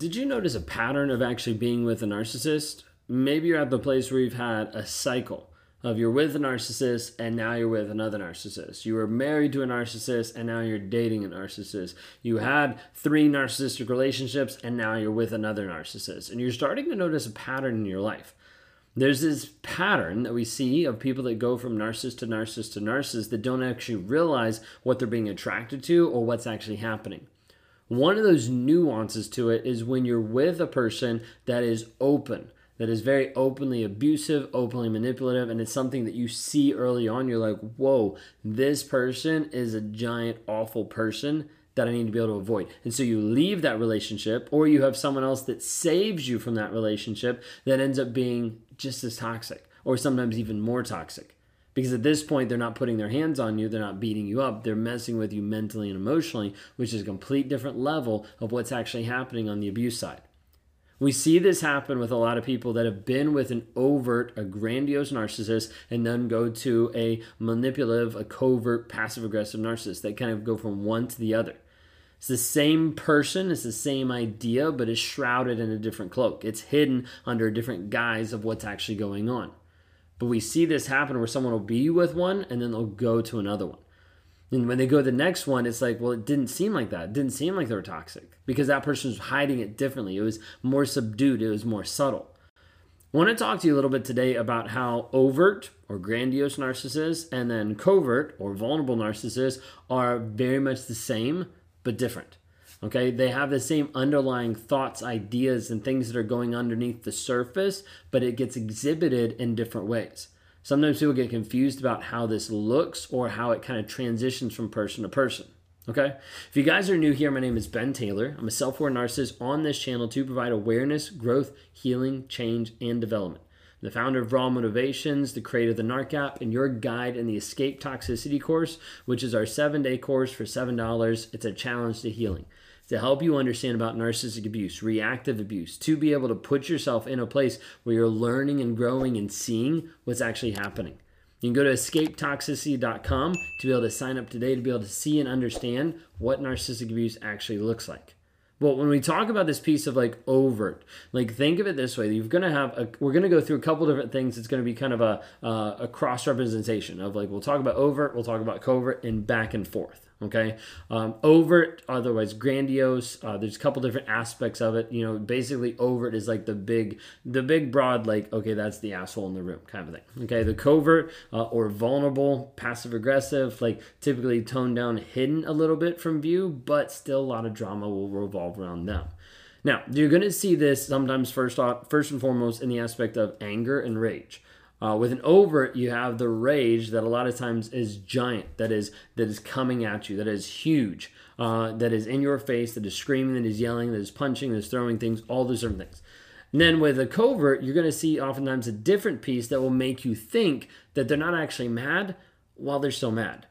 Did you notice a pattern of actually being with a narcissist? Maybe you're at the place where you've had a cycle of you're with a narcissist and now you're with another narcissist. You were married to a narcissist and now you're dating a narcissist. You had three narcissistic relationships and now you're with another narcissist. And you're starting to notice a pattern in your life. There's this pattern that we see of people that go from narcissist to narcissist to narcissist that don't actually realize what they're being attracted to or what's actually happening. One of those nuances to it is when you're with a person that is open, that is very openly abusive, openly manipulative, and it's something that you see early on. You're like, whoa, this person is a giant, awful person that I need to be able to avoid. And so you leave that relationship, or you have someone else that saves you from that relationship that ends up being just as toxic, or sometimes even more toxic. Because at this point, they're not putting their hands on you, they're not beating you up, they're messing with you mentally and emotionally, which is a complete different level of what's actually happening on the abuse side. We see this happen with a lot of people that have been with an overt, a grandiose narcissist, and then go to a manipulative, a covert, passive aggressive narcissist. They kind of go from one to the other. It's the same person, it's the same idea, but it's shrouded in a different cloak. It's hidden under a different guise of what's actually going on. But we see this happen where someone will be with one and then they'll go to another one. And when they go to the next one, it's like, well, it didn't seem like that. It didn't seem like they were toxic because that person was hiding it differently. It was more subdued, it was more subtle. I want to talk to you a little bit today about how overt or grandiose narcissists and then covert or vulnerable narcissists are very much the same but different. Okay, they have the same underlying thoughts, ideas, and things that are going underneath the surface, but it gets exhibited in different ways. Sometimes people get confused about how this looks or how it kind of transitions from person to person. Okay? If you guys are new here, my name is Ben Taylor. I'm a self aware narcissist on this channel to provide awareness, growth, healing, change, and development. The founder of Raw Motivations, the creator of the NARC app, and your guide in the Escape Toxicity course, which is our seven day course for $7. It's a challenge to healing to help you understand about narcissistic abuse, reactive abuse, to be able to put yourself in a place where you're learning and growing and seeing what's actually happening. You can go to escapetoxicity.com to be able to sign up today to be able to see and understand what narcissistic abuse actually looks like. Well, when we talk about this piece of like overt, like think of it this way: you're gonna have a, we're gonna go through a couple different things. It's gonna be kind of a uh, a cross representation of like we'll talk about overt, we'll talk about covert, and back and forth okay? Um, overt otherwise grandiose uh, there's a couple different aspects of it you know basically overt is like the big the big broad like okay that's the asshole in the room kind of thing okay? The covert uh, or vulnerable passive aggressive like typically toned down hidden a little bit from view but still a lot of drama will revolve around them. Now you're going to see this sometimes first off, first and foremost in the aspect of anger and rage uh, with an overt, you have the rage that a lot of times is giant, that is that is coming at you, that is huge, uh, that is in your face, that is screaming, that is yelling, that is punching, that is throwing things, all those different things. And then with a covert, you're going to see oftentimes a different piece that will make you think that they're not actually mad while they're still mad.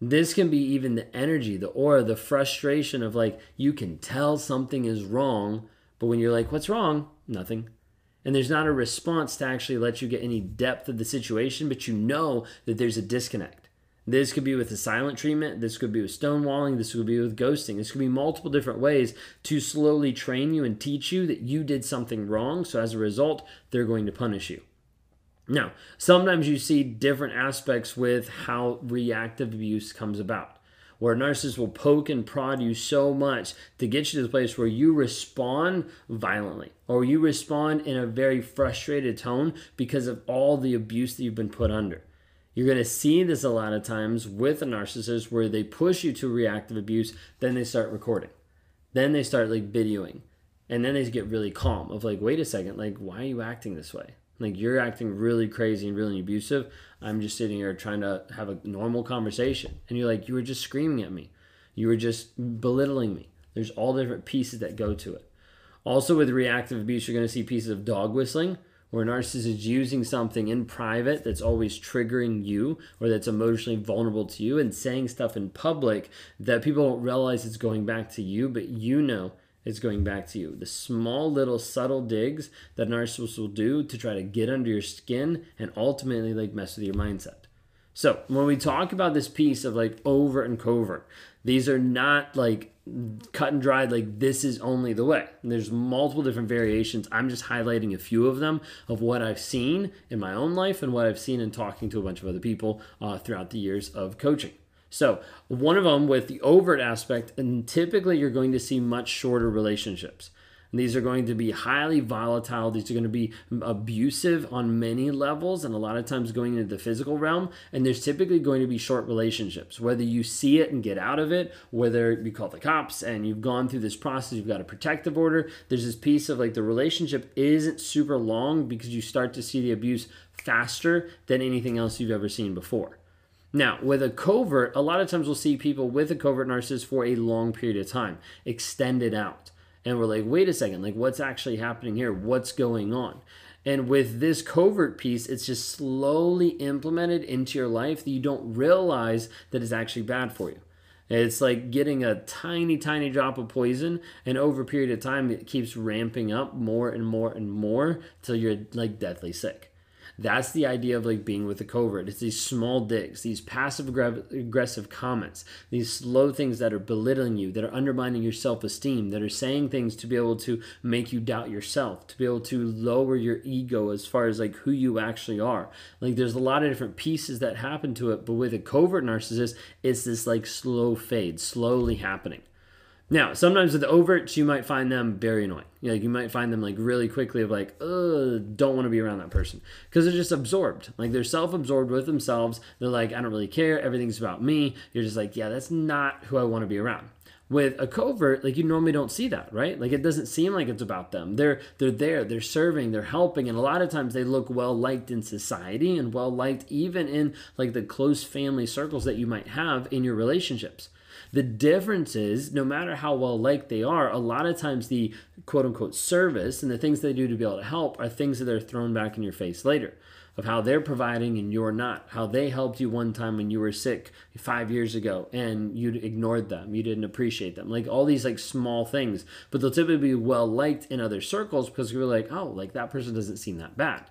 This can be even the energy, the aura, the frustration of like you can tell something is wrong, but when you're like, "What's wrong?" Nothing and there's not a response to actually let you get any depth of the situation, but you know that there's a disconnect. This could be with a silent treatment, this could be with stonewalling, this could be with ghosting. This could be multiple different ways to slowly train you and teach you that you did something wrong. So as a result, they're going to punish you. Now, sometimes you see different aspects with how reactive abuse comes about where a narcissist will poke and prod you so much to get you to the place where you respond violently or you respond in a very frustrated tone because of all the abuse that you've been put under. You're going to see this a lot of times with a narcissist where they push you to reactive abuse, then they start recording. Then they start like videoing. And then they get really calm of like, wait a second, like, why are you acting this way? Like you're acting really crazy and really abusive. I'm just sitting here trying to have a normal conversation. And you're like, you were just screaming at me. You were just belittling me. There's all different pieces that go to it. Also, with reactive abuse, you're going to see pieces of dog whistling, where a narcissist is using something in private that's always triggering you or that's emotionally vulnerable to you and saying stuff in public that people don't realize it's going back to you, but you know is going back to you. The small little subtle digs that narcissists will do to try to get under your skin and ultimately like mess with your mindset. So when we talk about this piece of like overt and covert, these are not like cut and dried like this is only the way there's multiple different variations i'm just highlighting a few of them of what i've seen in my own life and what i've seen in talking to a bunch of other people uh, throughout the years of coaching so one of them with the overt aspect and typically you're going to see much shorter relationships And these are going to be highly volatile. These are going to be abusive on many levels and a lot of times going into the physical realm. And there's typically going to be short relationships. Whether you see it and get out of it, whether you call the cops and you've gone through this process, you've got a protective order, there's this piece of like the relationship isn't super long because you start to see the abuse faster than anything else you've ever seen before. Now, with a covert, a lot of times we'll see people with a covert narcissist for a long period of time, extended out and we're like, wait a second, like what's actually happening here? What's going on? And with this covert piece, it's just slowly implemented into your life that you don't realize that it's actually bad for you. It's like getting a tiny, tiny drop of poison, and over a period of time, it keeps ramping up more and more and more till you're like deathly sick. That's the idea of like being with the covert. It's these small digs, these passive aggressive comments, these slow things that are belittling you, that are undermining your self esteem, that are saying things to be able to make you doubt yourself, to be able to lower your ego as far as like who you actually are. Like there's a lot of different pieces that happen to it, but with a covert narcissist, it's this like slow fade, slowly happening. Now, sometimes with the overts, you might find them very annoying. You, know, you might find them like really quickly of like, ugh, don't want to be around that person because they're just absorbed. Like they're self-absorbed with themselves. They're like, I don't really care. Everything's about me. You're just like, yeah, that's not who I want to be around. With a covert, like you normally don't see that, right? Like it doesn't seem like it's about them. They're they're there, they're serving, they're helping, and a lot of times they look well liked in society and well liked even in like the close family circles that you might have in your relationships. The difference is, no matter how well liked they are, a lot of times the quote unquote service and the things they do to be able to help are things that are thrown back in your face later of how they're providing and you're not. How they helped you one time when you were sick five years ago and you ignored them, you didn't appreciate them. Like all these like small things, but they'll typically be well liked in other circles because you're like, oh, like that person doesn't seem that bad.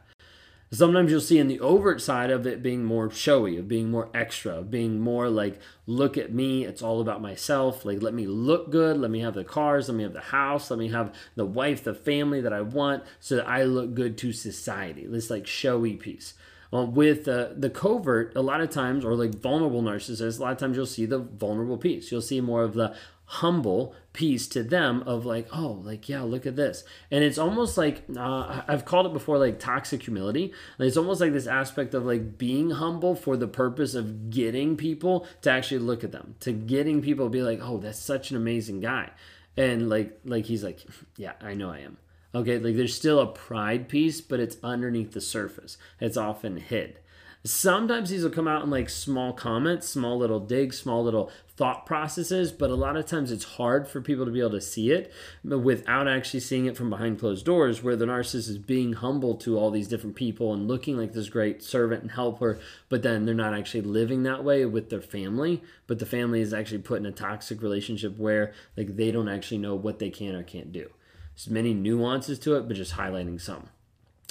Sometimes you'll see in the overt side of it being more showy, of being more extra, of being more like, look at me, it's all about myself. Like, let me look good, let me have the cars, let me have the house, let me have the wife, the family that I want, so that I look good to society. This like showy piece. Well, with uh, the covert, a lot of times, or like vulnerable narcissists, a lot of times you'll see the vulnerable piece. You'll see more of the humble piece to them of like oh like yeah look at this. And it's almost like uh, i've called it before like toxic humility. It's almost like this aspect of like being humble for the purpose of getting people to actually look at them to getting people to be like oh that's such an amazing guy. And like like he's like yeah i know i am. Okay? Like there's still a pride piece but it's underneath the surface. It's often hid Sometimes these will come out in like small comments, small little digs, small little thought processes, but a lot of times it's hard for people to be able to see it without actually seeing it from behind closed doors, where the narcissist is being humble to all these different people and looking like this great servant and helper, but then they're not actually living that way with their family. But the family is actually put in a toxic relationship where like they don't actually know what they can or can't do. There's many nuances to it, but just highlighting some.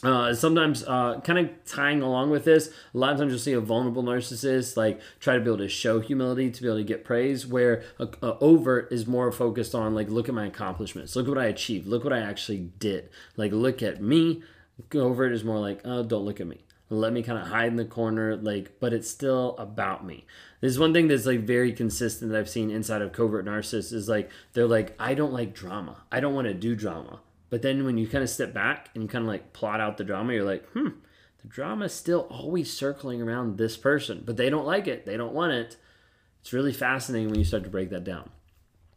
Uh, sometimes, uh, kind of tying along with this, a lot of times you'll see a vulnerable narcissist like try to be able to show humility to be able to get praise, where a, a overt is more focused on like, look at my accomplishments, look at what I achieved, look what I actually did, like look at me. Overt is more like, oh, don't look at me. Let me kind of hide in the corner, like, but it's still about me. There's one thing that's like very consistent that I've seen inside of covert narcissists is like they're like, I don't like drama. I don't want to do drama but then when you kind of step back and kind of like plot out the drama, you're like, hmm, the drama is still always circling around this person, but they don't like it. They don't want it. It's really fascinating when you start to break that down.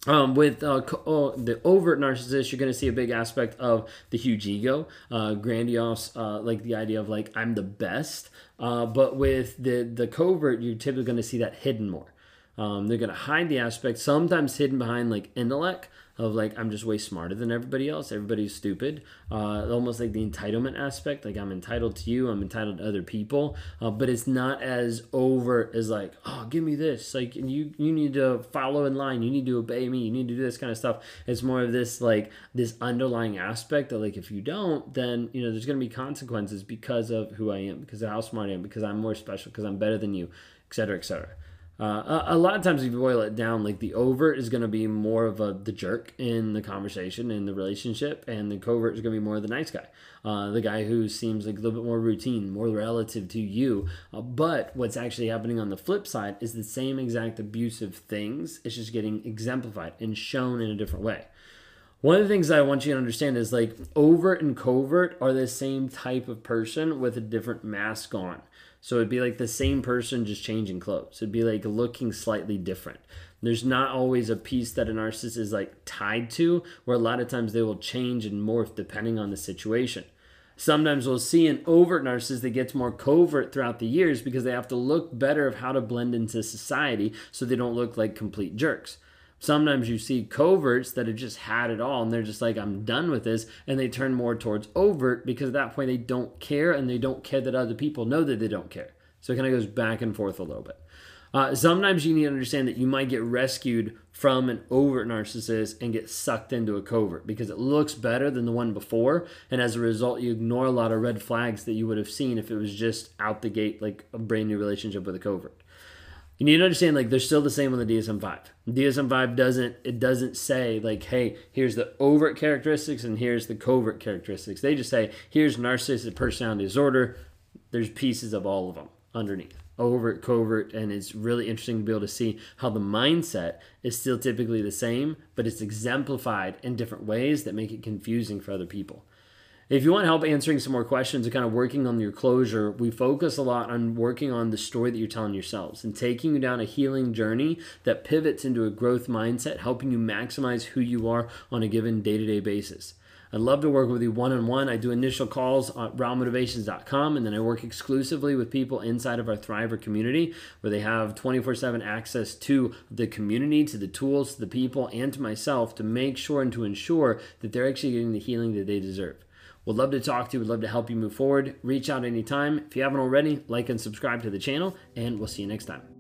Um, with uh, oh, the overt narcissist, you're going to see a big aspect of the huge ego, uh, grandiose, uh, like the idea of like I'm the best. Uh, but with the the covert, you're typically going to see that hidden more. Um, they're going to hide the aspect, sometimes hidden behind like intellect, of like I'm just way smarter than everybody else. Everybody's stupid. Uh, almost like the entitlement aspect. Like I'm entitled to you. I'm entitled to other people. Uh, but it's not as overt as like, oh, give me this. Like you you need to follow in line. You need to obey me. You need to do this kind of stuff. It's more of this like this underlying aspect that like if you don't, then you know there's gonna be consequences because of who I am, because of how smart I am, because I'm more special, because I'm better than you, et cetera, et etc. Uh, a, lot of times, if you boil it down, like the overt is going to be more of a the jerk in the conversation in the relationship, and the covert is going to be more of the nice guy, uh, the guy who seems like a little bit more routine, more relative to you. Uh, but what's actually happening on the flip side is the same exact abusive things. It's just getting exemplified and shown in a different way. One of the things I want you to understand is like overt and covert are the same type of person with a different mask on. So it'd be like the same person just changing clothes. It'd be like looking slightly different. There's not always a piece that a narcissist is like tied to, where a lot of times they will change and morph depending on the situation. Sometimes we'll see an overt narcissist that gets more covert throughout the years because they have to look better of how to blend into society so they don't look like complete jerks. Sometimes you see coverts that have just had it all and they're just like, I'm done with this. And they turn more towards overt because at that point they don't care and they don't care that other people know that they don't care. So it kind of goes back and forth a little bit. Uh, sometimes you need to understand that you might get rescued from an overt narcissist and get sucked into a covert because it looks better than the one before. And as a result, you ignore a lot of red flags that you would have seen if it was just out the gate, like a brand new relationship with a covert you need to understand like they're still the same on the DSM-5. DSM-5 doesn't it doesn't say like hey here's the overt characteristics and here's the covert characteristics. They just say here's narcissistic personality disorder. There's pieces of all of them underneath overt, covert, and it's really interesting to be able to see how the mindset is still typically the same, but it's exemplified in different ways that make it confusing for other people. If you want help answering some more questions and kind of working on your closure, we focus a lot on working on the story that you're telling yourselves and taking you down a healing journey that pivots into a growth mindset, helping you maximize who you are on a given day to day basis. I'd love to work with you one on one. I do initial calls at rawmotivations.com, and then I work exclusively with people inside of our Thriver community where they have 24 7 access to the community, to the tools, to the people, and to myself to make sure and to ensure that they're actually getting the healing that they deserve. Would love to talk to you. We'd love to help you move forward. Reach out anytime. If you haven't already, like and subscribe to the channel, and we'll see you next time.